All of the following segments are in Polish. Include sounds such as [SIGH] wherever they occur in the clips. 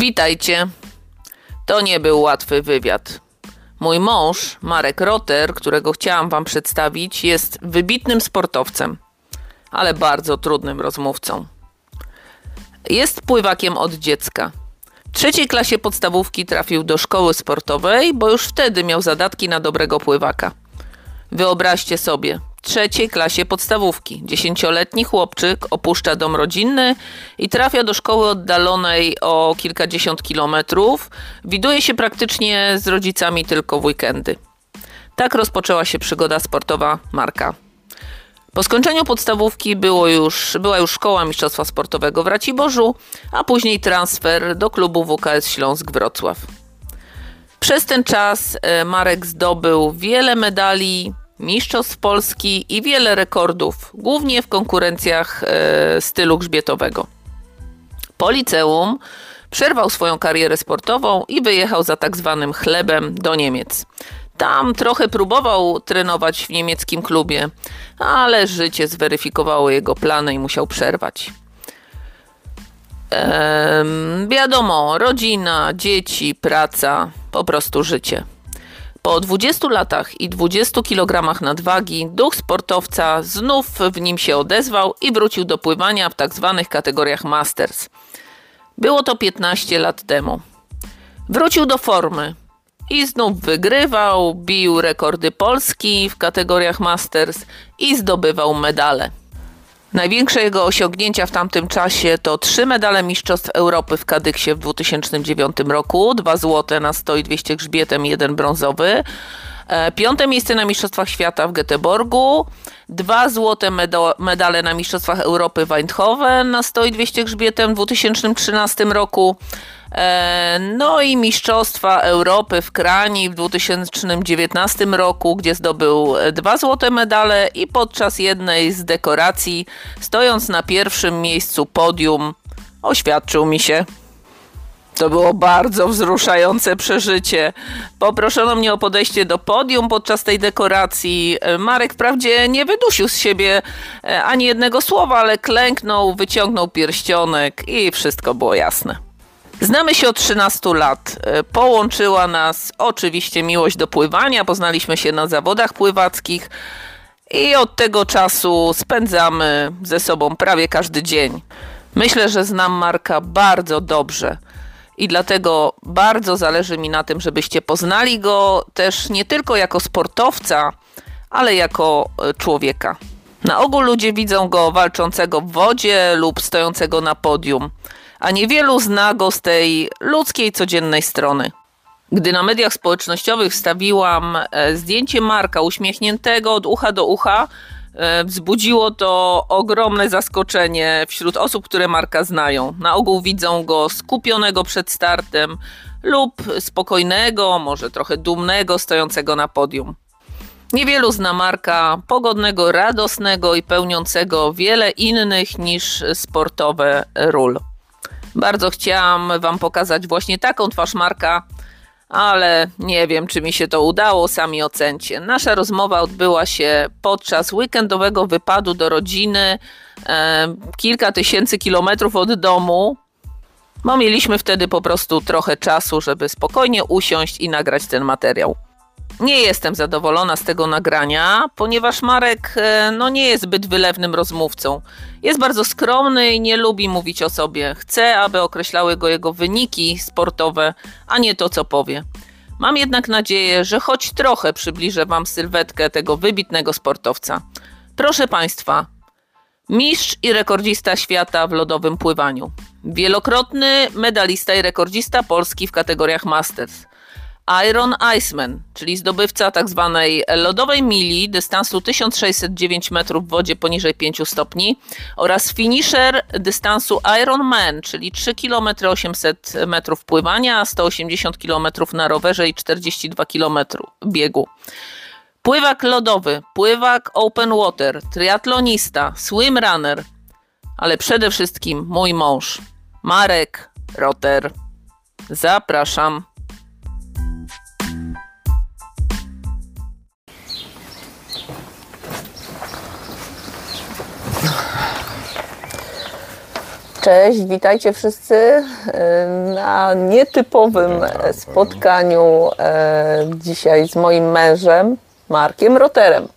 Witajcie. To nie był łatwy wywiad. Mój mąż, Marek Roter, którego chciałam Wam przedstawić, jest wybitnym sportowcem, ale bardzo trudnym rozmówcą. Jest pływakiem od dziecka. W trzeciej klasie podstawówki trafił do szkoły sportowej, bo już wtedy miał zadatki na dobrego pływaka. Wyobraźcie sobie, trzeciej klasie podstawówki dziesięcioletni chłopczyk opuszcza dom rodzinny i trafia do szkoły oddalonej o kilkadziesiąt kilometrów. Widuje się praktycznie z rodzicami tylko w weekendy. Tak rozpoczęła się przygoda sportowa Marka. Po skończeniu podstawówki było już, była już szkoła mistrzostwa sportowego w Raciborzu, a później transfer do klubu WKS Śląsk Wrocław. Przez ten czas e, Marek zdobył wiele medali, mistrzostw Polski i wiele rekordów, głównie w konkurencjach e, stylu grzbietowego. Po liceum przerwał swoją karierę sportową i wyjechał za tak zwanym chlebem do Niemiec. Tam trochę próbował trenować w niemieckim klubie, ale życie zweryfikowało jego plany i musiał przerwać. Ehm, wiadomo, rodzina, dzieci, praca, po prostu życie. Po 20 latach i 20 kg nadwagi duch sportowca znów w nim się odezwał i wrócił do pływania w tak zwanych kategoriach Masters. Było to 15 lat temu. Wrócił do formy i znów wygrywał, bił rekordy Polski w kategoriach Masters i zdobywał medale. Największe jego osiągnięcia w tamtym czasie to trzy medale Mistrzostw Europy w Kadyksie w 2009 roku, dwa złote na 100 i 200 grzbietem, jeden brązowy. E, piąte miejsce na Mistrzostwach Świata w Göteborgu, dwa złote medale na Mistrzostwach Europy w Eindhoven na 100 i 200 grzbietem w 2013 roku. E, no i Mistrzostwa Europy w Krani w 2019 roku, gdzie zdobył dwa złote medale i podczas jednej z dekoracji, stojąc na pierwszym miejscu podium, oświadczył mi się. To było bardzo wzruszające przeżycie. Poproszono mnie o podejście do podium podczas tej dekoracji. Marek wprawdzie nie wydusił z siebie e, ani jednego słowa, ale klęknął, wyciągnął pierścionek i wszystko było jasne. Znamy się od 13 lat. E, połączyła nas oczywiście miłość do pływania. Poznaliśmy się na zawodach pływackich i od tego czasu spędzamy ze sobą prawie każdy dzień. Myślę, że znam Marka bardzo dobrze i dlatego bardzo zależy mi na tym, żebyście poznali go też nie tylko jako sportowca, ale jako e, człowieka. Na ogół ludzie widzą go walczącego w wodzie lub stojącego na podium a niewielu zna go z tej ludzkiej, codziennej strony. Gdy na mediach społecznościowych wstawiłam e, zdjęcie Marka uśmiechniętego od ucha do ucha, e, wzbudziło to ogromne zaskoczenie wśród osób, które Marka znają. Na ogół widzą go skupionego przed startem lub spokojnego, może trochę dumnego, stojącego na podium. Niewielu zna Marka pogodnego, radosnego i pełniącego wiele innych niż sportowe ról. Bardzo chciałam Wam pokazać właśnie taką twarz Marka, ale nie wiem, czy mi się to udało, sami ocencie. Nasza rozmowa odbyła się podczas weekendowego wypadu do rodziny, e, kilka tysięcy kilometrów od domu, bo mieliśmy wtedy po prostu trochę czasu, żeby spokojnie usiąść i nagrać ten materiał. Nie jestem zadowolona z tego nagrania, ponieważ Marek e, no, nie jest zbyt wylewnym rozmówcą. Jest bardzo skromny i nie lubi mówić o sobie. Chce, aby określały go jego wyniki sportowe, a nie to, co powie. Mam jednak nadzieję, że choć trochę przybliżę Wam sylwetkę tego wybitnego sportowca. Proszę Państwa, mistrz i rekordzista świata w lodowym pływaniu. Wielokrotny medalista i rekordzista Polski w kategoriach Masters Iron Iceman, czyli zdobywca. Tak lodowej mili dystansu 1609 metrów w wodzie poniżej 5 stopni oraz finisher dystansu Iron Man, czyli 3 km 800 metrów pływania, 180 km na rowerze i 42 km biegu. Pływak lodowy, pływak open water, triatlonista, swimrunner, ale przede wszystkim mój mąż, Marek Rotter. Zapraszam. Cześć, witajcie wszyscy e, na nietypowym spotkaniu e, dzisiaj z moim mężem, Markiem Roterem.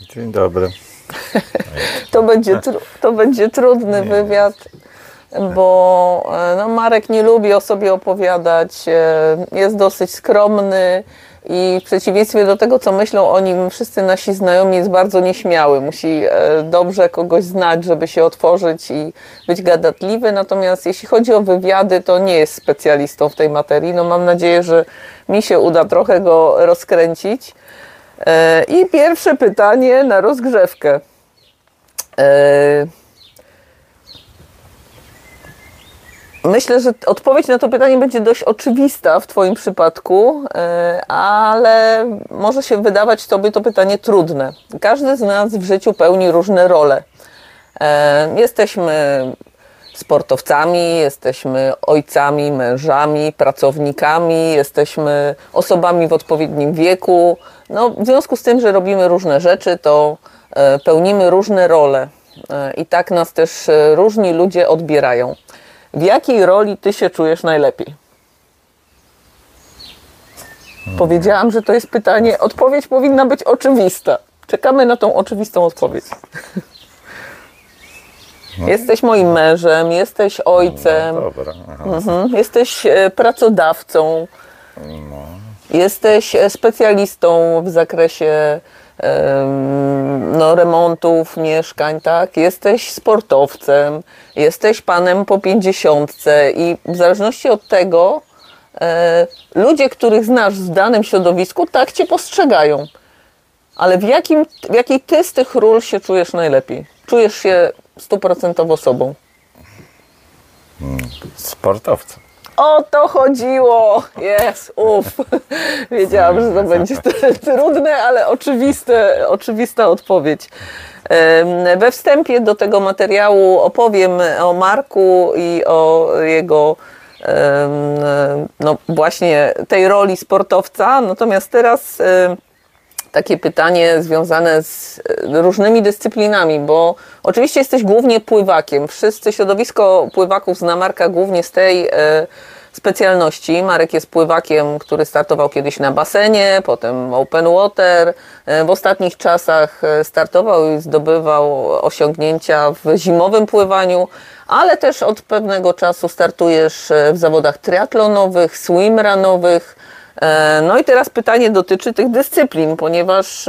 Dzień dobry. [LAUGHS] To będzie, [LAUGHS] to będzie trudny wywiad, bo e, no, Marek nie lubi o sobie opowiadać, jest dosyć skromny i w przeciwieństwie do tego, co myślą o nim wszyscy nasi znajomi, jest bardzo nieśmiały. Musi e, dobrze kogoś znać, żeby się otworzyć i być gadatliwy. Natomiast jeśli chodzi o wywiady, to nie jest specjalistą w tej materii. No mam nadzieję, że mi się uda trochę go rozkręcić. E, I pierwsze pytanie na rozgrzewkę. E, Myślę, że odpowiedź na to pytanie będzie dość oczywista w Twoim przypadku, e, ale może się wydawać Tobie to pytanie trudne. Każdy z nas w życiu pełni różne role. E, jesteśmy sportowcami, jesteśmy ojcami, mężami, pracownikami, jesteśmy osobami w odpowiednim wieku. No, w związku z tym, że robimy różne rzeczy, to e, pełnimy różne role i tak nas też różni ludzie odbierają. W jakiej roli ty się czujesz najlepiej? Powiedziałam, że to jest pytanie. Odpowiedź powinna być oczywista. Czekamy na tą oczywistą odpowiedź. [LAUGHS] No. Jesteś moim mężem, jesteś ojcem, no, dobra, mhm. jesteś e, pracodawcą, no. jesteś e, specjalistą w zakresie no, remontów mieszkań, tak? Jesteś sportowcem, jesteś panem po pięćdziesiątce i w zależności od tego e, ludzie, których znasz w danym środowisku, tak cię postrzegają. Ale w, jakim, w jakiej ty z tych ról się czujesz najlepiej? Czujesz się stuprocentowo sobą? Sportowcem. O to chodziło! Jest, uff. Wiedziałam, że to będzie trudne, ale oczywiste, oczywista odpowiedź. We wstępie do tego materiału opowiem o Marku i o jego no właśnie tej roli sportowca. Natomiast teraz takie pytanie związane z różnymi dyscyplinami, bo oczywiście jesteś głównie pływakiem. Wszyscy środowisko pływaków zna Marka głównie z tej e, specjalności. Marek jest pływakiem, który startował kiedyś na basenie, potem open water. E, w ostatnich czasach e, startował i zdobywał osiągnięcia w zimowym pływaniu, ale też od pewnego czasu startujesz w zawodach triatlonowych, swimrunowych. No i teraz pytanie dotyczy tych dyscyplin, ponieważ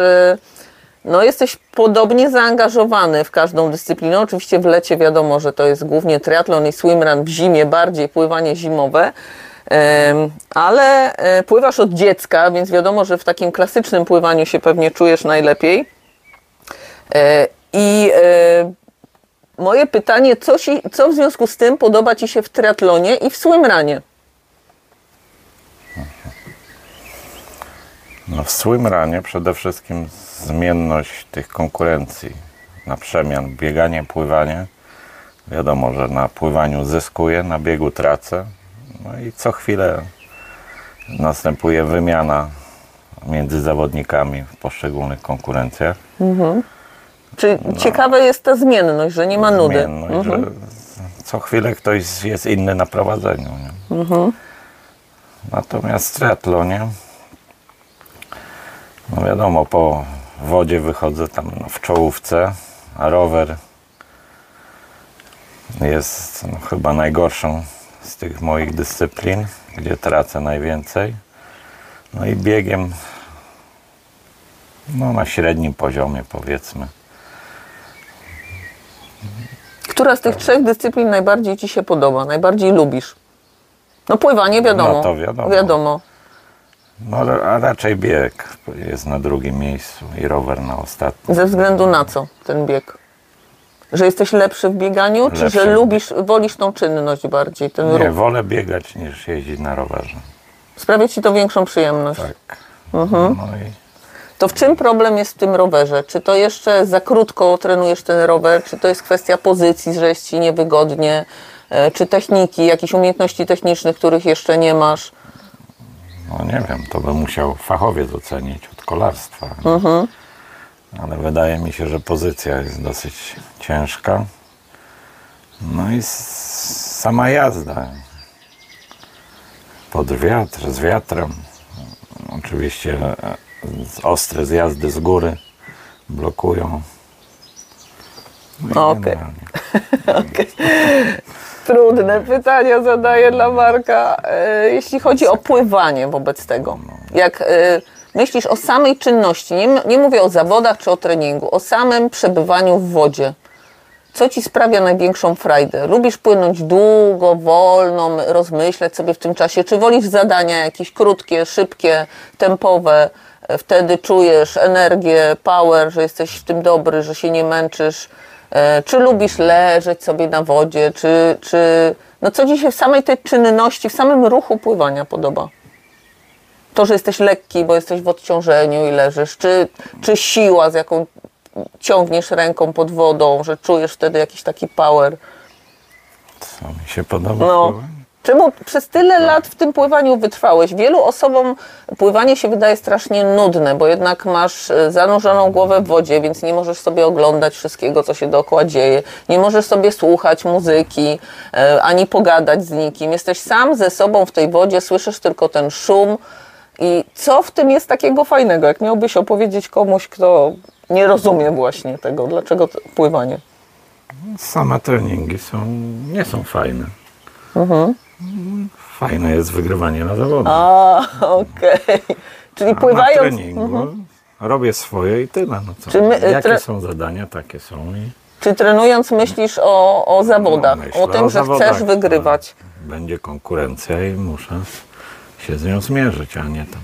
no, jesteś podobnie zaangażowany w każdą dyscyplinę. Oczywiście w lecie wiadomo, że to jest głównie triatlon i swimrun, w zimie bardziej pływanie zimowe. Ale e, pływasz od dziecka, więc wiadomo, że w takim klasycznym pływaniu się pewnie czujesz najlepiej. E, I e, moje pytanie, co, co w związku z tym podoba Ci się w triatlonie i w swimrunie? No w swimrunie przede wszystkim zmienność tych konkurencji na przemian, bieganie, pływanie. Wiadomo, że na pływaniu zyskuję, na biegu tracę. No i co chwilę następuje wymiana między zawodnikami w poszczególnych konkurencjach. Mhm. Czy no. ciekawa jest ta zmienność, że nie ma nudy? Zmienność, mhm. że co chwilę ktoś jest inny na prowadzeniu. Mhm. Natomiast w triatlonie no wiadomo, po wodzie wychodzę tam w czołówce, a rower jest no, chyba najgorszą z tych moich dyscyplin, gdzie tracę najwięcej. No i biegiem no, na średnim poziomie powiedzmy. Która z tych trzech dyscyplin najbardziej Ci się podoba, najbardziej lubisz? No pływanie wiadomo. No to wiadomo. wiadomo. No, a raczej bieg jest na drugim miejscu i rower na ostatnim. Ze względu na co ten bieg? Że jesteś lepszy w bieganiu, lepszy. czy że lubisz, wolisz tą czynność bardziej, ten Nie, ruch? wolę biegać niż jeździć na rowerze. Sprawia Ci to większą przyjemność? Tak. Mhm. No i... To w czym problem jest w tym rowerze? Czy to jeszcze za krótko trenujesz ten rower? Czy to jest kwestia pozycji, że jest Ci niewygodnie? E, czy techniki, jakichś umiejętności technicznych, których jeszcze nie masz? No nie wiem, to by musiał fachowiec ocenić od kolarstwa. Mhm. Ale wydaje mi się, że pozycja jest dosyć ciężka. No i sama jazda. Pod wiatr, z wiatrem. Oczywiście e, ostre zjazdy z góry blokują. No Okej. generalnie. [LAUGHS] Trudne pytania zadaję dla Marka. E, Jeśli chodzi o pływanie wobec tego. Jak e, myślisz o samej czynności, nie, nie mówię o zawodach czy o treningu, o samym przebywaniu w wodzie. Co ci sprawia największą frajdę? Lubisz płynąć długo, wolno, rozmyślać sobie w tym czasie? Czy wolisz zadania jakieś krótkie, szybkie, tempowe? E, Wtedy czujesz energię, power, że jesteś w tym dobry, że się nie męczysz. E, Czy lubisz leżeć sobie na wodzie? Czy, czy no co ci się w samej tej czynności, w samym ruchu pływania podoba? To, że jesteś lekki, bo jesteś w odciążeniu i leżysz, czy, czy siła, z jaką ciągniesz ręką pod wodą, że czujesz wtedy jakiś taki power. Co mi się podoba? No. Czemu przez tyle lat w tym pływaniu wytrwałeś? Wielu osobom pływanie się wydaje strasznie nudne, bo jednak masz e, zanurzoną głowę w wodzie, więc nie możesz sobie oglądać wszystkiego, co się dookoła dzieje. Nie możesz sobie słuchać muzyki, e, ani pogadać z nikim. Jesteś sam ze sobą w tej wodzie, słyszysz tylko ten szum. I co w tym jest takiego fajnego? Jak miałbyś opowiedzieć komuś, kto nie rozumie właśnie tego, dlaczego to pływanie? Same treningi są, nie są fajne. Fajne jest wygrywanie na zawodach. A, okej. Czyli A pływając... Na treningu robię swoje i tyle. No co? Czy my, y, Jakie tre- są zadania, takie są. I Czy trenując myślisz o, o zawodach, No, o tym, o że zawodach, chcesz wygrywać? będzie konkurencja i muszę się z nią zmierzyć, a nie tam.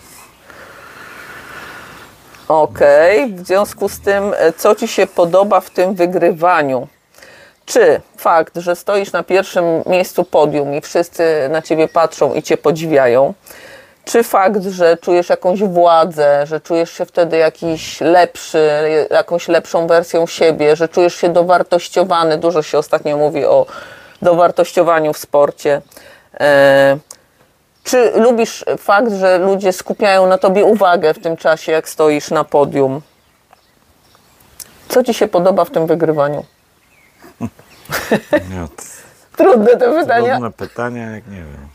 Okej, w związku z tym, e, co Ci się podoba w tym wygrywaniu? Czy fakt, że stoisz na pierwszym miejscu podium i wszyscy na Ciebie patrzą i Cię podziwiają, czy fakt, że czujesz jakąś władzę, że czujesz się wtedy jakiś lepszy, jakąś lepszą wersją siebie, że czujesz się dowartościowany, dużo się ostatnio mówi o dowartościowaniu w sporcie. E, Czy lubisz fakt, że ludzie skupiają na tobie uwagę w tym czasie, jak stoisz na podium? Co ci się podoba w tym wygrywaniu? Nie, to Trudne te pytania. trudne pytania, jak nie wiem.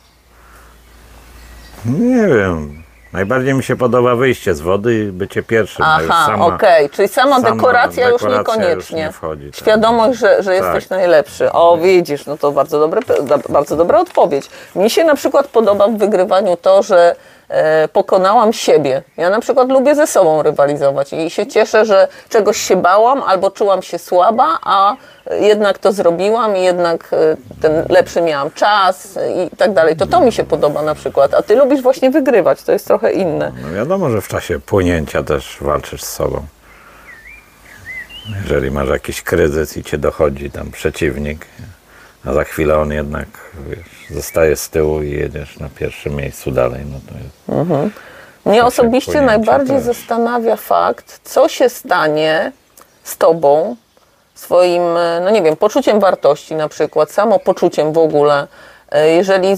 Nie wiem. Najbardziej mi się podoba wyjście z wody i bycie pierwszym. już Aha, okej, czyli sama, sama dekoracja, już dekoracja niekoniecznie. już nie wchodzi, tak. Świadomość, że, że jesteś Tak. najlepszy. O, widzisz, no to bardzo, dobre, bardzo dobra odpowiedź. Mi się na przykład podoba w wygrywaniu to, że pokonałam siebie. Ja na przykład lubię ze sobą rywalizować i się cieszę, że czegoś się bałam albo czułam się słaba, a jednak to zrobiłam i jednak e, ten lepszy miałam czas i tak dalej. To to mi się podoba na przykład. A ty lubisz właśnie wygrywać, to jest trochę inne. No wiadomo, że w czasie płynięcia też walczysz z sobą. Jeżeli masz jakiś kryzys i cię dochodzi tam przeciwnik, a za chwilę on jednak wiesz, zostaje z tyłu i jedziesz na pierwszym miejscu dalej, no to jest, Mnie się osobiście najbardziej też. zastanawia fakt, co się stanie z tobą, swoim, e, no nie wiem, poczuciem wartości na przykład, samopoczuciem w ogóle, e, jeżeli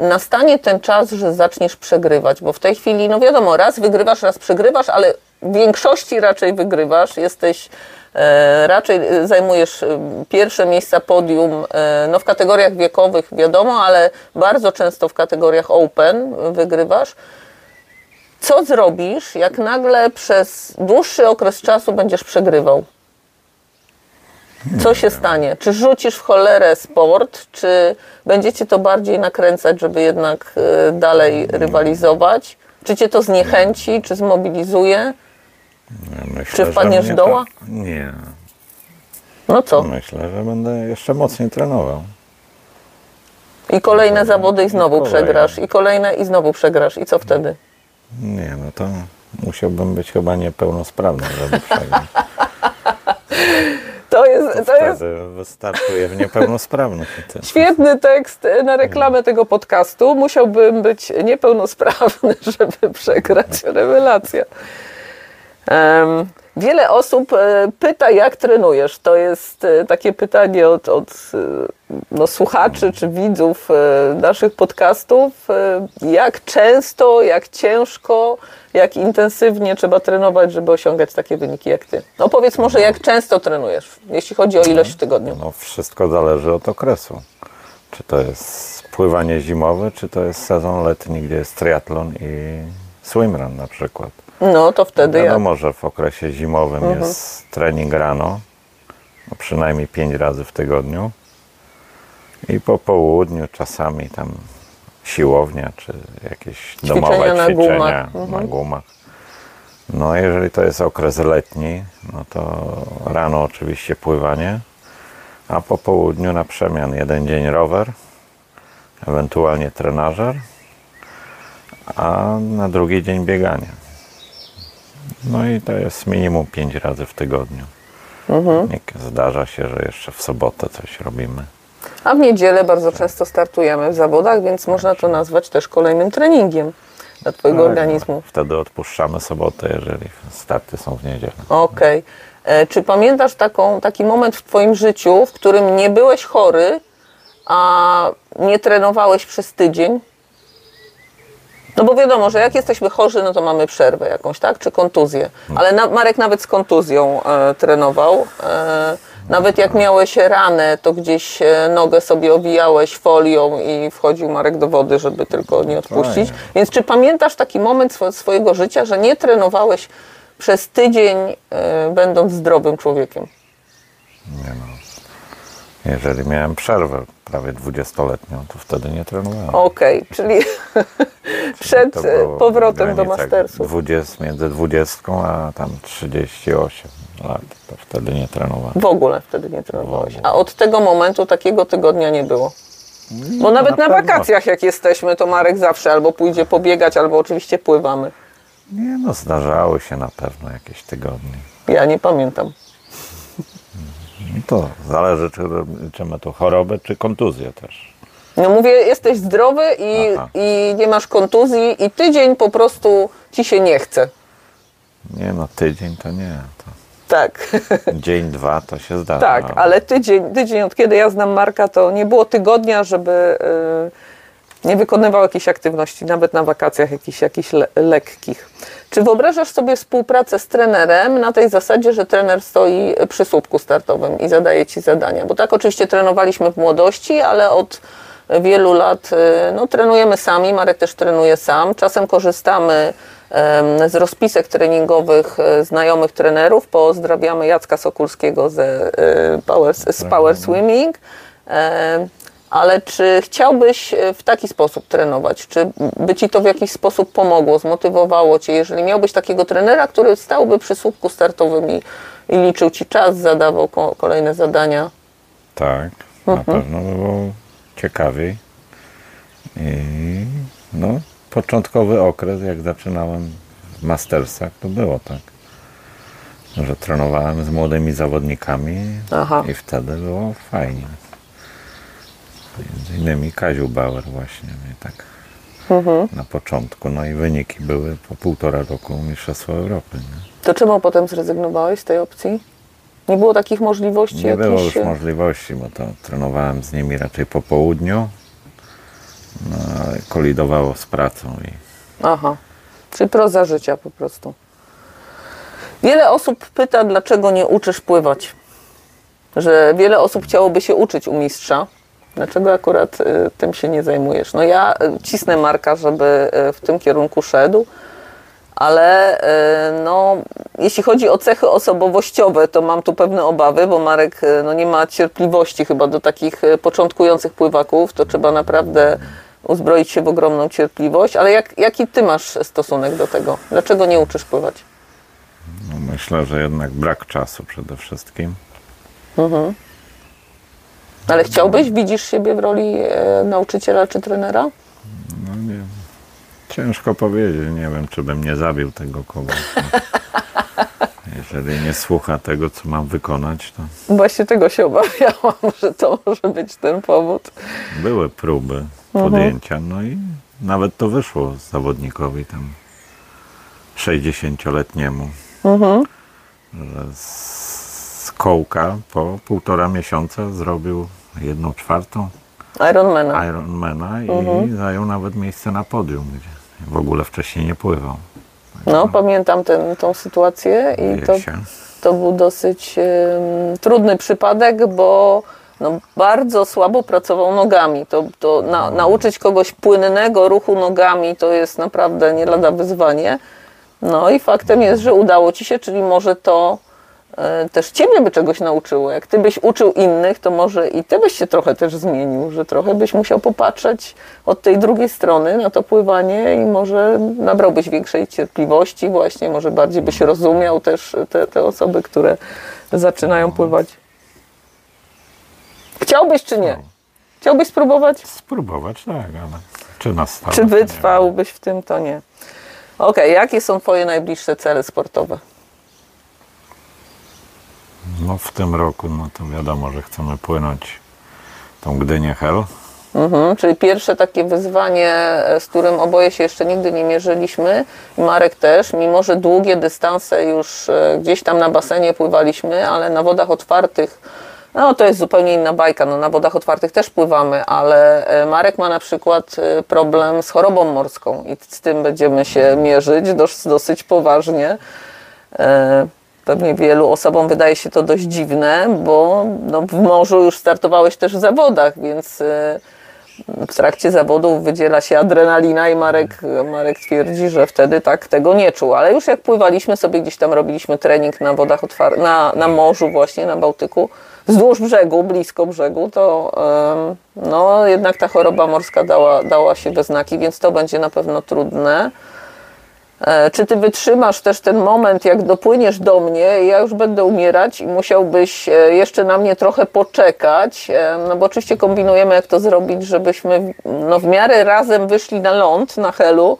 nastanie ten czas, że zaczniesz przegrywać, bo w tej chwili, no wiadomo, raz wygrywasz, raz przegrywasz, ale w większości raczej wygrywasz, jesteś raczej e, zajmujesz e, pierwsze miejsca podium, e, no w kategoriach wiekowych wiadomo, ale bardzo często w kategoriach open wygrywasz. Co zrobisz, jak nagle przez dłuższy okres czasu będziesz przegrywał? Co się stanie? Czy rzucisz w cholerę sport, czy będziecie to bardziej nakręcać, żeby jednak dalej rywalizować? Czy cię to zniechęci, czy zmobilizuje? Myślę, Czy że wpadniesz w doła? To, nie, No co? myślę, że będę jeszcze mocniej trenował. I kolejne zawody i znowu Kolejne. przegrasz, i kolejne i znowu przegrasz. I co wtedy? Nie, no to musiałbym być chyba niepełnosprawny, żeby przegrać. [LAUGHS] To jest, to jest wystartuje w niepełnosprawnych. Świetny tekst na reklamę tego podcastu. Musiałbym być niepełnosprawny, [LAUGHS] żeby przegrać. Rewelacja. Wiele osób e, pyta, jak trenujesz. To jest e, takie pytanie od, od e, no, słuchaczy czy widzów naszych podcastów. Jak często, jak ciężko, jak intensywnie trzeba trenować, żeby osiągać takie wyniki jak ty? No powiedz może, jak często trenujesz, jeśli chodzi o ilość w tygodniu. No wszystko zależy od okresu. czy to jest pływanie zimowe, czy to jest sezon letni, gdzie jest triatlon i swimrun na przykład. No to wtedy. Wiadomo, że w okresie zimowym jest trening rano, no przynajmniej 5 razy w tygodniu i po południu czasami tam siłownia, czy jakieś Ćwiczenia domowe na ćwiczenia gumach. na gumach. No jeżeli to jest okres letni, no to rano oczywiście pływanie, a po południu na przemian jeden dzień rower, ewentualnie trenażer, a na drugi dzień bieganie. No i to jest minimum 5 razy w tygodniu. Nie- Zdarza się, że jeszcze w sobotę coś robimy. A w niedzielę bardzo często startujemy w zawodach, więc można to nazwać też kolejnym treningiem dla Twojego Tak, organizmu. Wtedy odpuszczamy sobotę, jeżeli starty są w niedzielę. Okej. E, Czy pamiętasz taką, taki moment w Twoim życiu, w którym nie byłeś chory, a nie trenowałeś przez tydzień? No bo wiadomo, że jak jesteśmy chorzy, no to mamy przerwę jakąś, tak? Czy kontuzję. Ale na, Marek nawet z kontuzją e, trenował. E, nawet jak miałeś ranę, to gdzieś e, nogę sobie owijałeś folią i wchodził Marek do wody, żeby tylko nie odpuścić. Więc czy pamiętasz taki moment swo- swojego życia, że nie trenowałeś przez tydzień, e, będąc zdrowym człowiekiem? Nie no. Jeżeli miałem przerwę prawie 20-letnią, to wtedy nie trenowałem. Okej, czyli [LAUGHS] przed e, powrotem do mastersów. 20, między 20 a tam 38 lat, to wtedy nie trenowałem. W ogóle wtedy nie trenowałeś. A od tego momentu takiego tygodnia nie było. Bo nawet na, na wakacjach jak jesteśmy, to Marek zawsze albo pójdzie pobiegać, albo oczywiście pływamy. Nie no, zdarzały się na pewno jakieś tygodnie. Ja nie pamiętam. To zależy, czy, czy ma to chorobę, czy kontuzję też. No mówię, jesteś zdrowy i, Aha. i nie masz kontuzji i tydzień po prostu ci się nie chce. Nie no, tydzień to nie. To Tak, [LAUGHS] dzień, dwa to się zdarza. tak, ale tydzień, tydzień od kiedy ja znam Marka, to nie było tygodnia, żeby y, nie wykonywał jakiejś aktywności, nawet na wakacjach jakichś, jakichś le, lekkich. Czy wyobrażasz sobie współpracę z trenerem na tej zasadzie, że trener stoi przy słupku startowym i zadaje ci zadania? Bo tak oczywiście trenowaliśmy w młodości, ale od wielu lat y, no, trenujemy sami, Marek też trenuje sam. Czasem korzystamy z rozpisek treningowych e, znajomych trenerów. Pozdrawiamy Jacka Sokulskiego e, Power, z Power Swimming. Ale czy chciałbyś e, w taki sposób trenować? Czy by ci to w jakiś sposób pomogło, zmotywowało cię? Jeżeli miałbyś takiego trenera, który stałby przy słupku startowym i, i liczył ci czas, zadawał ko- kolejne zadania? Tak, Mhm. na pewno by było ciekawiej. I no, początkowy okres, jak zaczynałem w Mastersach, to było tak, że trenowałem z młodymi zawodnikami Aha. i wtedy było fajnie. Między innymi Kaziu Bauer właśnie mnie tak Mhm. na początku. No i wyniki były po półtora roku Mistrzostwa Europy. Nie? To czemu potem zrezygnowałeś z tej opcji? Nie było takich możliwości Nie było jakichś? już możliwości, bo to trenowałem z nimi raczej po południu. No, kolidowało z pracą i Aha, czyli proza życia po prostu. Wiele osób pyta, dlaczego nie uczysz pływać. Że wiele osób chciałoby się uczyć u mistrza. Dlaczego akurat y, tym się nie zajmujesz? No ja y, cisnę Marka, żeby y, w tym kierunku szedł, ale no, jeśli chodzi o cechy osobowościowe, to mam tu pewne obawy, bo Marek no, nie ma cierpliwości chyba do takich początkujących pływaków. To trzeba naprawdę uzbroić się w ogromną cierpliwość. Ale jak, jaki ty masz stosunek do tego? Dlaczego nie uczysz pływać? no, myślę, że jednak brak czasu przede wszystkim. Ale chciałbyś, widzisz siebie w roli e, nauczyciela czy trenera? No nie, ciężko powiedzieć, nie wiem, czy bym nie zabił tego kogoś. [LAUGHS] Jeżeli nie słucha tego, co mam wykonać, to Właśnie tego się obawiałam, [LAUGHS] że to może być ten powód. były próby podjęcia, no i nawet to wyszło zawodnikowi tam 60-letniemu, że z, z kołka po półtora miesiąca zrobił jedną czwartą Ironmana. Ironmana i zajął nawet miejsce na podium, gdzie w ogóle wcześniej nie pływał. No, pamiętam ten, tą sytuację i to, to był dosyć em, trudny przypadek, bo no, bardzo słabo pracował nogami. To, to na, nauczyć kogoś płynnego ruchu nogami to jest naprawdę nie lada wyzwanie. No i faktem jest, że udało ci się, czyli może to też ciebie by czegoś nauczyło. Jak ty byś uczył innych, to może i ty byś się trochę też zmienił, że trochę byś musiał popatrzeć od tej drugiej strony na to pływanie i może nabrałbyś większej cierpliwości właśnie, może bardziej byś rozumiał też te, te osoby, które zaczynają pływać. Chciałbyś czy nie? Chciałbyś spróbować? Spróbować, tak, ale czy na stałe? Czy wytrwałbyś w tym, to nie. Okej, jakie są twoje najbliższe cele sportowe? No w tym roku, no to wiadomo, że chcemy płynąć tą Gdynię Hel. Mhm, czyli pierwsze takie wyzwanie, e, z którym oboje się jeszcze nigdy nie mierzyliśmy, Marek też, mimo że długie dystanse już e, gdzieś tam na basenie pływaliśmy, ale na wodach otwartych, no to jest zupełnie inna bajka, no na wodach otwartych też pływamy, ale e, Marek ma na przykład problem z chorobą morską i z tym będziemy się mierzyć dos- dosyć poważnie. Pewnie wielu osobom wydaje się to dość dziwne, bo no, w morzu już startowałeś też w zawodach, więc e, w trakcie zawodów wydziela się adrenalina i Marek, Marek twierdzi, że wtedy tak tego nie czuł. Ale już jak pływaliśmy sobie gdzieś tam, robiliśmy trening na wodach otwartych, na, na morzu właśnie, na Bałtyku, wzdłuż brzegu, blisko brzegu, to no, jednak ta choroba morska dała, dała się we znaki, więc to będzie na pewno trudne. E, Czy ty wytrzymasz też ten moment, jak dopłyniesz do mnie, ja już będę umierać i musiałbyś e, jeszcze na mnie trochę poczekać, e, no bo oczywiście kombinujemy, jak to zrobić, żebyśmy no, w miarę razem wyszli na ląd, na helu.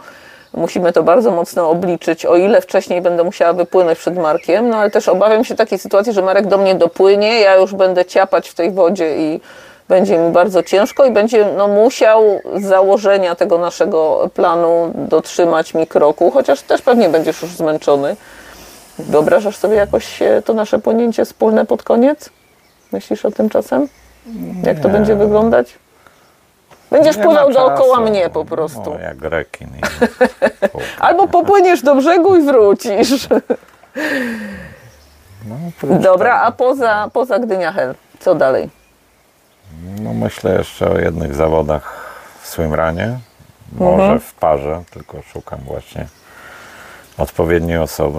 Musimy to bardzo mocno obliczyć, o ile wcześniej będę musiała wypłynąć przed Markiem, no ale też obawiam się takiej sytuacji, że Marek do mnie dopłynie, ja już będę ciapać w tej wodzie i będzie mi bardzo ciężko i będzie no, musiał z założenia tego naszego planu dotrzymać mi kroku, chociaż też pewnie będziesz już zmęczony. Wyobrażasz sobie jakoś e, to nasze płynięcie wspólne pod koniec? Myślisz o tym czasem? Jak to Nie. będzie wyglądać? Będziesz Nie pływał dookoła mnie po prostu. No, jak rekin. [LAUGHS] Albo popłyniesz do brzegu i wrócisz. No, Dobra, a poza, poza Gdynia Hel, co dalej? No, myślę jeszcze o jednych zawodach w swimranie. Może Mhm. w parze, tylko szukam właśnie odpowiedniej osoby.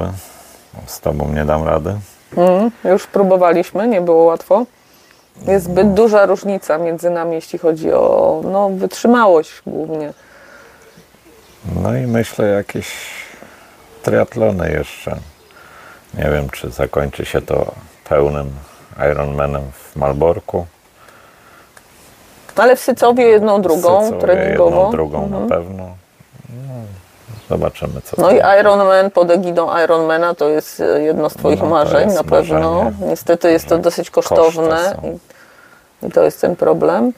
Z tobą nie dam rady. Mm, już próbowaliśmy, nie było łatwo. Jest zbyt duża różnica między nami, jeśli chodzi o no, wytrzymałość głównie. No i myślę jakieś triatlony jeszcze. Nie wiem, czy zakończy się to pełnym Ironmanem w Malborku. Ale w Sycowie jedną, drugą Sycowie treningową. Jedną, drugą Mhm. na pewno. No, zobaczymy, co No i Ironman pod egidą Ironmana to jest e, jedno z Twoich No, marzeń, na pewno. marzenie. Niestety jest to dosyć kosztowne i, i to jest ten problem.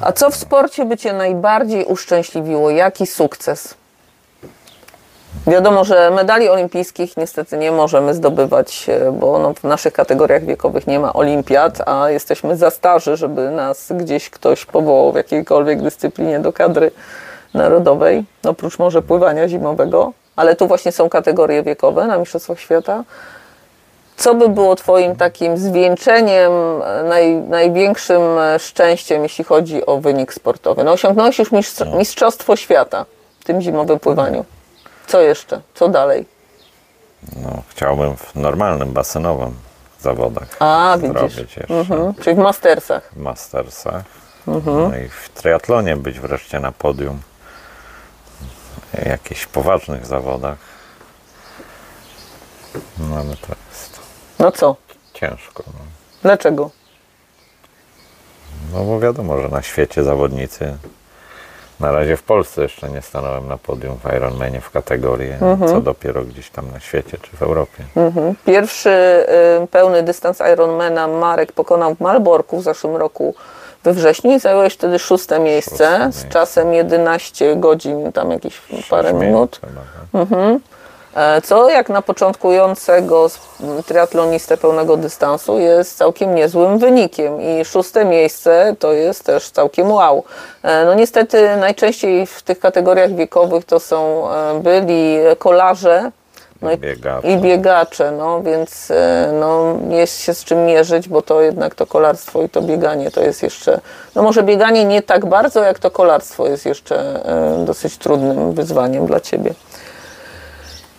A co w sporcie by Cię najbardziej uszczęśliwiło? Jaki sukces? Wiadomo, że medali olimpijskich niestety nie możemy zdobywać, e, bo no, w naszych kategoriach wiekowych nie ma olimpiad, a jesteśmy za starzy, żeby nas gdzieś ktoś powołał w jakiejkolwiek dyscyplinie do kadry narodowej, oprócz może pływania zimowego, ale tu właśnie są kategorie wiekowe na Mistrzostwach Świata. Co by było Twoim takim zwieńczeniem, e, naj, największym e, szczęściem, jeśli chodzi o wynik sportowy? No osiągnąłeś już mistrz- Mistrzostwo Świata w tym zimowym pływaniu. Co jeszcze? Co dalej? No, chciałbym w normalnym basenowym zawodach A, widzisz. zrobić jeszcze. Mhm. Czyli w Mastersach. w Mastersach. Mhm. No i w triatlonie być wreszcie na podium. W jakichś poważnych zawodach. No ale to jest No co? ciężko. No. Dlaczego? no bo wiadomo, że na świecie zawodnicy na razie w Polsce jeszcze nie stanąłem na podium w Ironmanie w kategorii, Mhm. co dopiero gdzieś tam na świecie czy w Europie. Pierwszy y, pełny dystans Ironmana Marek pokonał w Malborku w zeszłym roku we wrześniu i zająłeś wtedy szóste miejsce Szóste z miejsce. czasem 11 godzin, tam jakieś parę minut. chyba, tak? E, Co jak na początkującego triatlonistę pełnego dystansu jest całkiem niezłym wynikiem i szóste miejsce to jest też całkiem wow. E, No niestety najczęściej w tych kategoriach wiekowych to są e, byli kolarze, no i, biegacze. i biegacze, no więc e, no, jest się z czym mierzyć, bo to jednak to kolarstwo i to bieganie to jest jeszcze, no może bieganie nie tak bardzo, jak to kolarstwo jest jeszcze e, dosyć trudnym wyzwaniem dla Ciebie.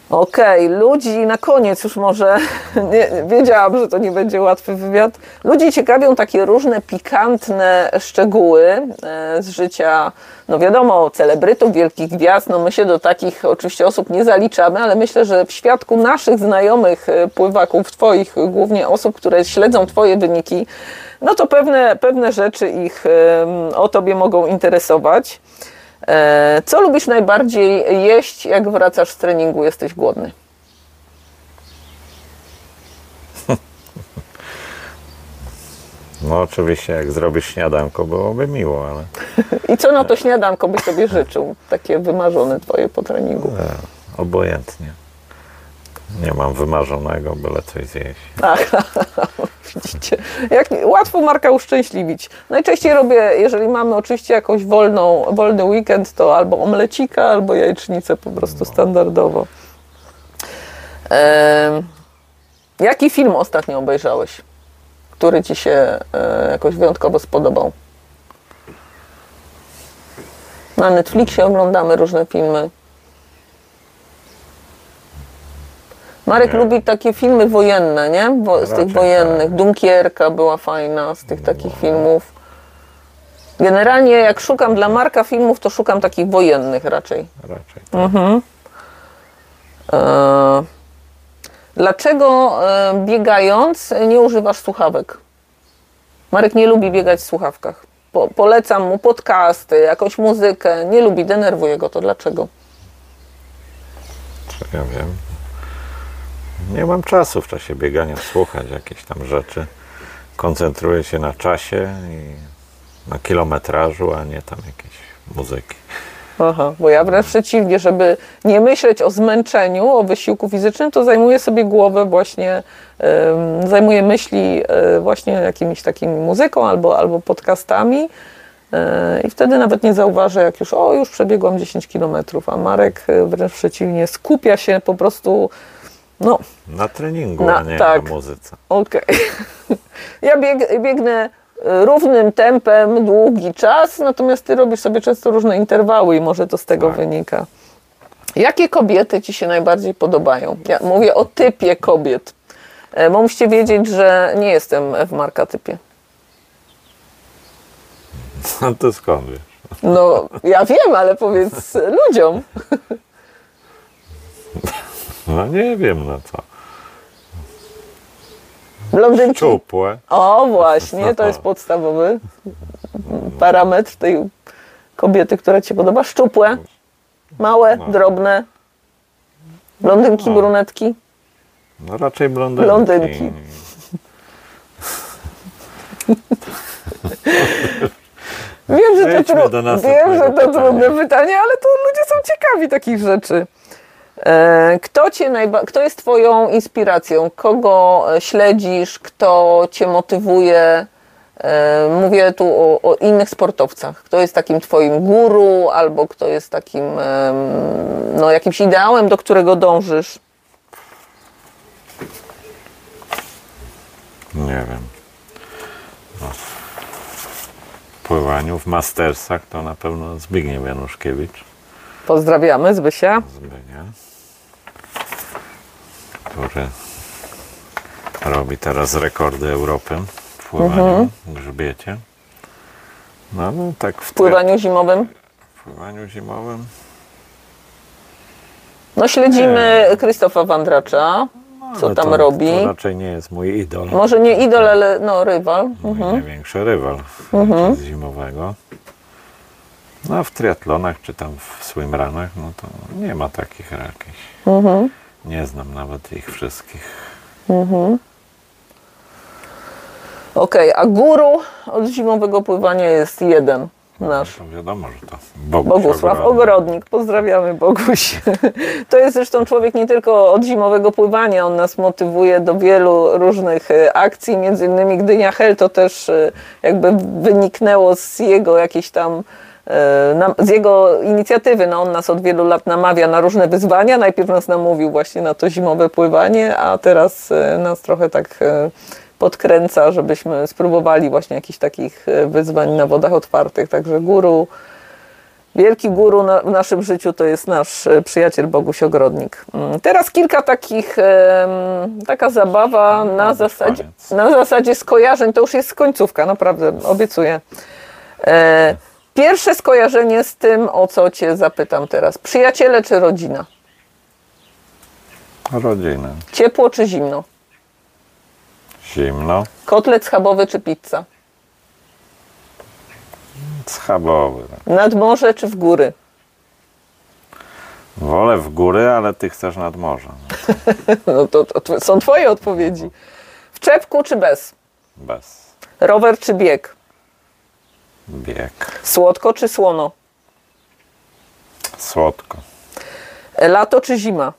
Okej, ludzi na koniec już może, [LAUGHS] nie, wiedziałam, że to nie będzie łatwy wywiad. Ludzi ciekawią takie różne pikantne szczegóły e, z życia, no wiadomo, celebrytów, wielkich gwiazd. No my się do takich oczywiście osób nie zaliczamy, ale myślę, że w świadku naszych znajomych e, pływaków, twoich głównie osób, które śledzą twoje wyniki, no to pewne, pewne rzeczy ich o tobie mogą interesować. E, Co lubisz najbardziej jeść, jak wracasz z treningu, jesteś głodny? [LAUGHS] No oczywiście, jak zrobisz śniadanko, byłoby miło, ale [LAUGHS] I co na to śniadanko byś sobie życzył? Takie wymarzone twoje po treningu. e, obojętnie. Nie mam wymarzonego, byle coś zjeść. Ach, [LAUGHS] widzicie, jak łatwo Marka uszczęśliwić. Najczęściej robię, jeżeli mamy oczywiście jakąś wolną, wolny weekend, to albo omlecika, albo jajecznicę po prostu standardowo. Em, jaki film ostatnio obejrzałeś, który ci się e, jakoś wyjątkowo spodobał? Na Netflixie oglądamy różne filmy. Marek Nie. lubi takie filmy wojenne, nie? Wo- z tych wojennych. tak. Dunkierka była fajna z tych takich filmów. Generalnie jak szukam dla Marka filmów, to szukam takich wojennych raczej. Raczej. tak. Mhm. E, dlaczego e, biegając nie używasz słuchawek? Marek nie lubi biegać w słuchawkach. Po, polecam mu podcasty, jakąś muzykę. Nie lubi, denerwuje go to. Dlaczego? Ja wiem. Nie mam czasu w czasie biegania słuchać jakichś tam rzeczy. Koncentruję się na czasie i na kilometrażu, a nie tam jakieś muzyki. Aha, bo ja wręcz przeciwnie, żeby nie myśleć o zmęczeniu, o wysiłku fizycznym, to zajmuję sobie głowę właśnie, zajmuję myśli e, właśnie jakimiś takimi muzyką albo, albo podcastami e, i wtedy nawet nie zauważę, jak już, o już przebiegłam 10 kilometrów, a Marek e, wręcz przeciwnie, skupia się po prostu, no Na treningu, Na- a nie tak. na muzyce. Okej. [LAUGHS] Ja bieg, biegnę e, równym tempem długi czas, natomiast ty robisz sobie często różne interwały i może to z tego Tak. wynika. Jakie kobiety ci się najbardziej podobają? Ja mówię o typie kobiet. E, Bo musicie wiedzieć, że nie jestem w markatypie. [LAUGHS] No to skąd wiesz? No, ja wiem, ale powiedz ludziom. [LAUGHS] No nie wiem na co. Blondynki. Czupłe. O, właśnie, to jest podstawowy parametr tej kobiety, która ci podoba. Szczupłe, małe, No. drobne, blondynki, No. brunetki. No raczej blondynki. Blondynki. [LAUGHS] Wiem, że to, tru... Wiem, że to trudne pytanie, ale to ludzie są ciekawi takich rzeczy. E, Kto, cię najba... kto jest Twoją inspiracją? Kogo e, śledzisz? Kto Cię motywuje? E, Mówię tu o, o innych sportowcach. Kto jest takim Twoim guru, albo kto jest takim no, jakimś ideałem, do którego dążysz? Nie wiem. No. W pływaniu, w mastersach to na pewno Zbigniew Januszkiewicz. Pozdrawiamy, Zbysia. Zbynia, który robi teraz rekordy Europy w pływaniu, w grzbiecie. No, no tak w, pływaniu zimowym. w pływaniu zimowym. No śledzimy Krzysztofa Wandracza, co ale tam to, robi. To raczej nie jest mój idol. Może nie idol, ale no rywal. Mój największy rywal Mhm. zimowego. No a w triatlonach czy tam w swimranach, no to nie ma takich jakichś. Mhm. Nie znam nawet ich wszystkich. Okej, a guru od zimowego pływania jest jeden nasz. To wiadomo, że to Boguś Bogusław Ogrodny. Ogrodnik. Pozdrawiamy Boguś. [LAUGHS] To jest zresztą człowiek nie tylko od zimowego pływania, on nas motywuje do wielu różnych e, akcji, między innymi Gdynia Hel to też e, jakby wyniknęło z jego jakiejś tam z jego inicjatywy, no on nas od wielu lat namawia na różne wyzwania. Najpierw nas namówił właśnie na to zimowe pływanie, a teraz e, nas trochę tak e, podkręca, żebyśmy spróbowali właśnie jakichś takich e, wyzwań na wodach otwartych. Także guru, wielki guru na, w naszym życiu to jest nasz e, przyjaciel Boguś Ogrodnik. Mm, Teraz kilka takich, taka zabawa na zasadzie, na zasadzie skojarzeń, to już jest końcówka, naprawdę, obiecuję. E, pierwsze skojarzenie z tym, o co cię zapytam teraz. Przyjaciele czy rodzina? Rodzina. Ciepło czy zimno? Zimno. Kotlet schabowy czy pizza? Schabowy. Nad morze czy w góry? Wolę w góry, ale ty chcesz nad morze. [LAUGHS] No to, to, to są twoje odpowiedzi. W czepku czy bez? Bez. Rower czy bieg? Bieg. Słodko czy słono? Słodko. Lato czy zima?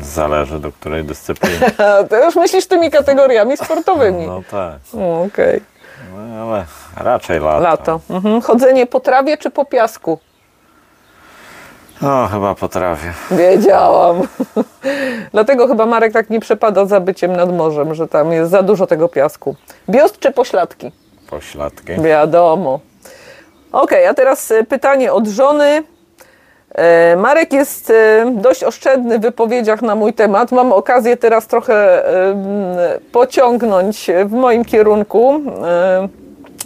Zależy do której dyscypliny. [LAUGHS] To już myślisz tymi kategoriami sportowymi. No tak. Okej. No, ale raczej lato. Lato. Mhm. Chodzenie po trawie czy po piasku? O, chyba potrafię. Wiedziałam. Dlatego chyba Marek tak nie przepada za byciem nad morzem, że tam jest za dużo tego piasku. Biust czy pośladki? Pośladki. Wiadomo. Okej, a teraz e, pytanie od żony. E, Marek jest e, dość oszczędny w wypowiedziach na mój temat. Mam okazję teraz trochę pociągnąć w moim kierunku.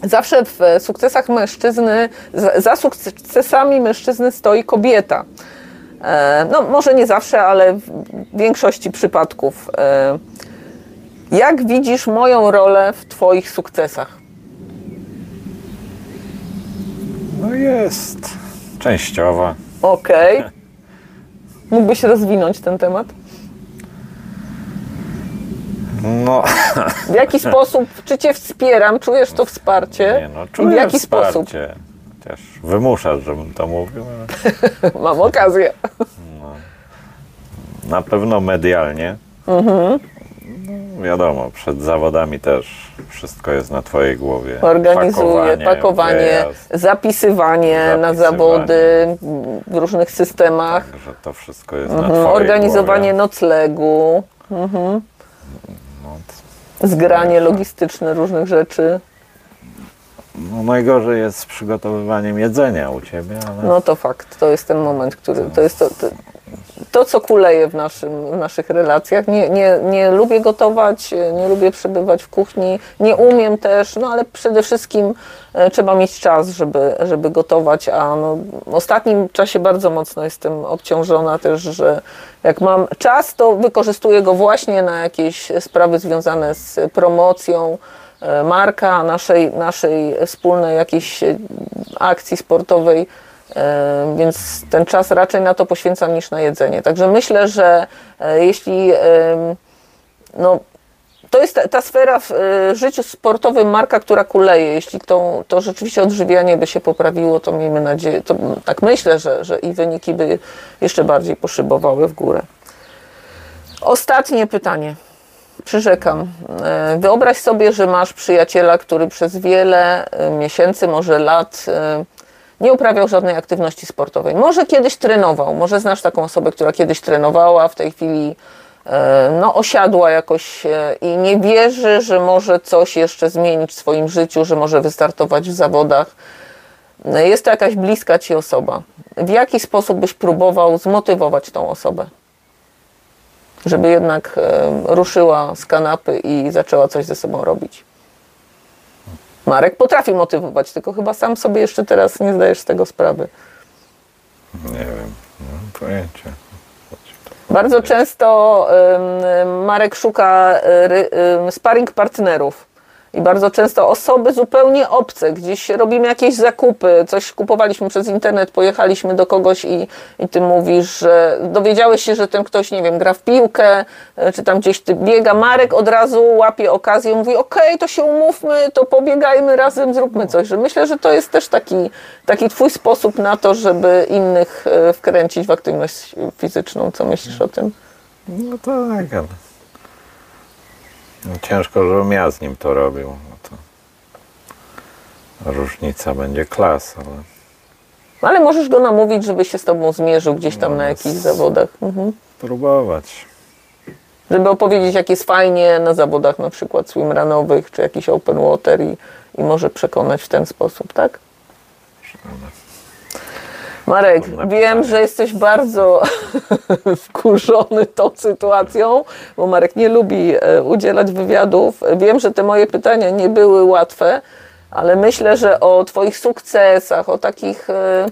E, Zawsze w sukcesach mężczyzny, za- sukcesami mężczyzny stoi kobieta. E, No, może nie zawsze, ale w większości przypadków. E, Jak widzisz moją rolę w Twoich sukcesach? No jest. Częściowa. Okej. [LAUGHS] Mógłbyś rozwinąć ten temat? No, W jaki sposób, czy cię wspieram, czujesz to wsparcie? nie no, I w czuję jaki wsparcie. sposób? Chociaż wymuszasz, żebym to mówił, ale [LAUGHS] Mam okazję. na pewno medialnie. Mhm. No, wiadomo, przed zawodami też wszystko jest na twojej głowie. Organizuje pakowanie, wyjazd, zapisywanie na Zapisywanie. zawody w różnych systemach, że to wszystko jest na mhm, twojej organizowanie głowie. noclegu, No, zgranie logistyczne różnych rzeczy. no najgorzej jest z przygotowywaniem jedzenia u ciebie, ale No to fakt, to jest ten moment, który, to jest to, to, to co kuleje w, naszym, w naszych relacjach. Nie, nie, nie lubię gotować, nie lubię przebywać w kuchni, nie umiem też, no ale przede wszystkim e, trzeba mieć czas, żeby, żeby gotować, a no, w ostatnim czasie bardzo mocno jestem obciążona też, że jak mam czas, to wykorzystuję go właśnie na jakieś sprawy związane z promocją, e, marka, naszej, naszej wspólnej jakiejś akcji sportowej, więc ten czas raczej na to poświęcam niż na jedzenie. Także myślę, że e, jeśli no, to jest ta, ta sfera w e, życiu sportowym marka, która kuleje. Jeśli to, to rzeczywiście odżywianie by się poprawiło, to miejmy nadzieję, to tak myślę, że, że i wyniki by jeszcze bardziej poszybowały w górę. Ostatnie pytanie. Przyrzekam. E, Wyobraź sobie, że masz przyjaciela, który przez wiele e, miesięcy, może lat e, nie uprawiał żadnej aktywności sportowej. Może kiedyś trenował, może znasz taką osobę, która kiedyś trenowała, w tej chwili e, no, osiadła jakoś e, i nie wierzy, że może coś jeszcze zmienić w swoim życiu, że może wystartować w zawodach. E, Jest to jakaś bliska ci osoba. W jaki sposób byś próbował zmotywować tą osobę? Żeby jednak e, ruszyła z kanapy i zaczęła coś ze sobą robić. Marek potrafi motywować, tylko chyba sam sobie jeszcze teraz nie zdajesz z tego sprawy. nie wiem, nie mam pojęcia. Bardzo często Marek szuka ym, sparring partnerów. I bardzo często osoby zupełnie obce, gdzieś robimy jakieś zakupy, coś kupowaliśmy przez internet, pojechaliśmy do kogoś i, i ty mówisz, że dowiedziałeś się, że ten ktoś, nie wiem, gra w piłkę, y, czy tam gdzieś ty biega. Marek od razu łapie okazję, mówi, okej, to się umówmy, to pobiegajmy razem, zróbmy coś. Że myślę, że to jest też taki, taki twój sposób na to, żeby innych y, wkręcić w aktywność fizyczną. Co myślisz o tym? No tak, ale ciężko, żebym ja z nim to robił. No to różnica będzie klas, ale Ale możesz go namówić, żeby się z tobą zmierzył gdzieś tam No, na no, jakichś zawodach. Mhm. próbować. Żeby opowiedzieć, jak jest fajnie na zawodach na przykład swimrunowych, czy jakiś open water i, i może przekonać w ten sposób, tak? Marek, wiem, że jesteś bardzo [LAUGHS] wkurzony tą sytuacją, bo Marek nie lubi e, udzielać wywiadów. Wiem, że te moje pytania nie były łatwe, ale myślę, że o Twoich sukcesach, o takich e,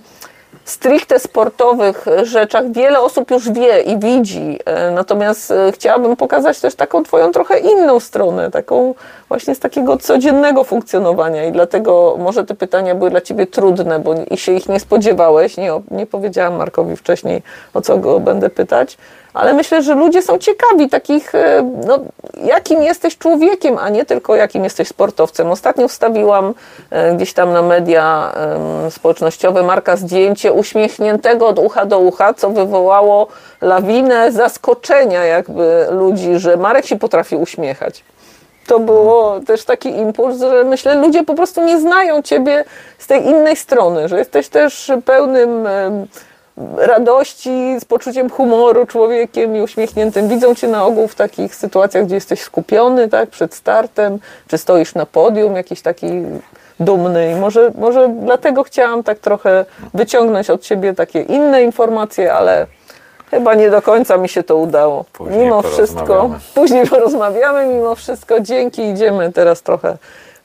stricte sportowych rzeczach wiele osób już wie i widzi. E, Natomiast e, chciałabym pokazać też taką Twoją trochę inną stronę, taką właśnie z takiego codziennego funkcjonowania i dlatego może te pytania były dla Ciebie trudne, bo się ich nie spodziewałeś. Nie, nie powiedziałam Markowi wcześniej, o co go będę pytać. Ale myślę, że ludzie są ciekawi takich, e, no, jakim jesteś człowiekiem, a nie tylko jakim jesteś sportowcem. Ostatnio wstawiłam e, gdzieś tam na media społecznościowe Marka zdjęcie uśmiechniętego od ucha do ucha, co wywołało lawinę zaskoczenia jakby ludzi, że Marek się potrafi uśmiechać. To było też taki impuls, że myślę, ludzie po prostu nie znają ciebie z tej innej strony, że jesteś też pełnym radości, z poczuciem humoru człowiekiem i uśmiechniętym. Widzą cię na ogół w takich sytuacjach, gdzie jesteś skupiony, tak, przed startem, czy stoisz na podium, jakiś taki dumny. I może, może dlatego chciałam tak trochę wyciągnąć od ciebie takie inne informacje, ale chyba nie do końca mi się to udało. Później mimo wszystko, [LAUGHS] później porozmawiamy, mimo wszystko dzięki. Idziemy teraz trochę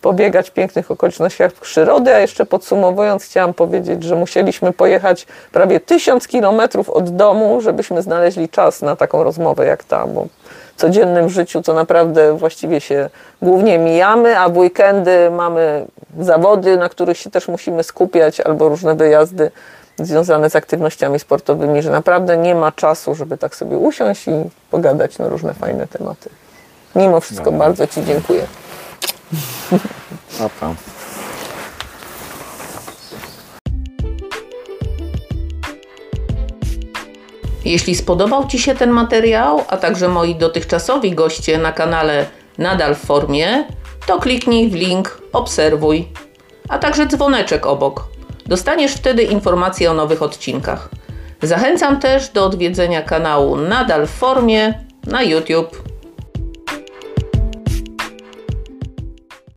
pobiegać w pięknych okolicznościach przyrody, a jeszcze podsumowując chciałam powiedzieć, że musieliśmy pojechać prawie tysiąc kilometrów od domu, żebyśmy znaleźli czas na taką rozmowę jak ta, bo w codziennym życiu to naprawdę właściwie się głównie mijamy, a w weekendy mamy zawody, na których się też musimy skupiać, albo różne wyjazdy związane z aktywnościami sportowymi, że naprawdę nie ma czasu, żeby tak sobie usiąść i pogadać na różne fajne tematy. Mimo wszystko Dobra. bardzo Ci dziękuję. [LAUGHS] A tam. Jeśli spodobał Ci się ten materiał, a także moi dotychczasowi goście na kanale Nadal w formie, to kliknij w link Obserwuj, a także dzwoneczek obok. Dostaniesz wtedy informacje o nowych odcinkach. Zachęcam też do odwiedzenia kanału Nadal w formie na YouTube.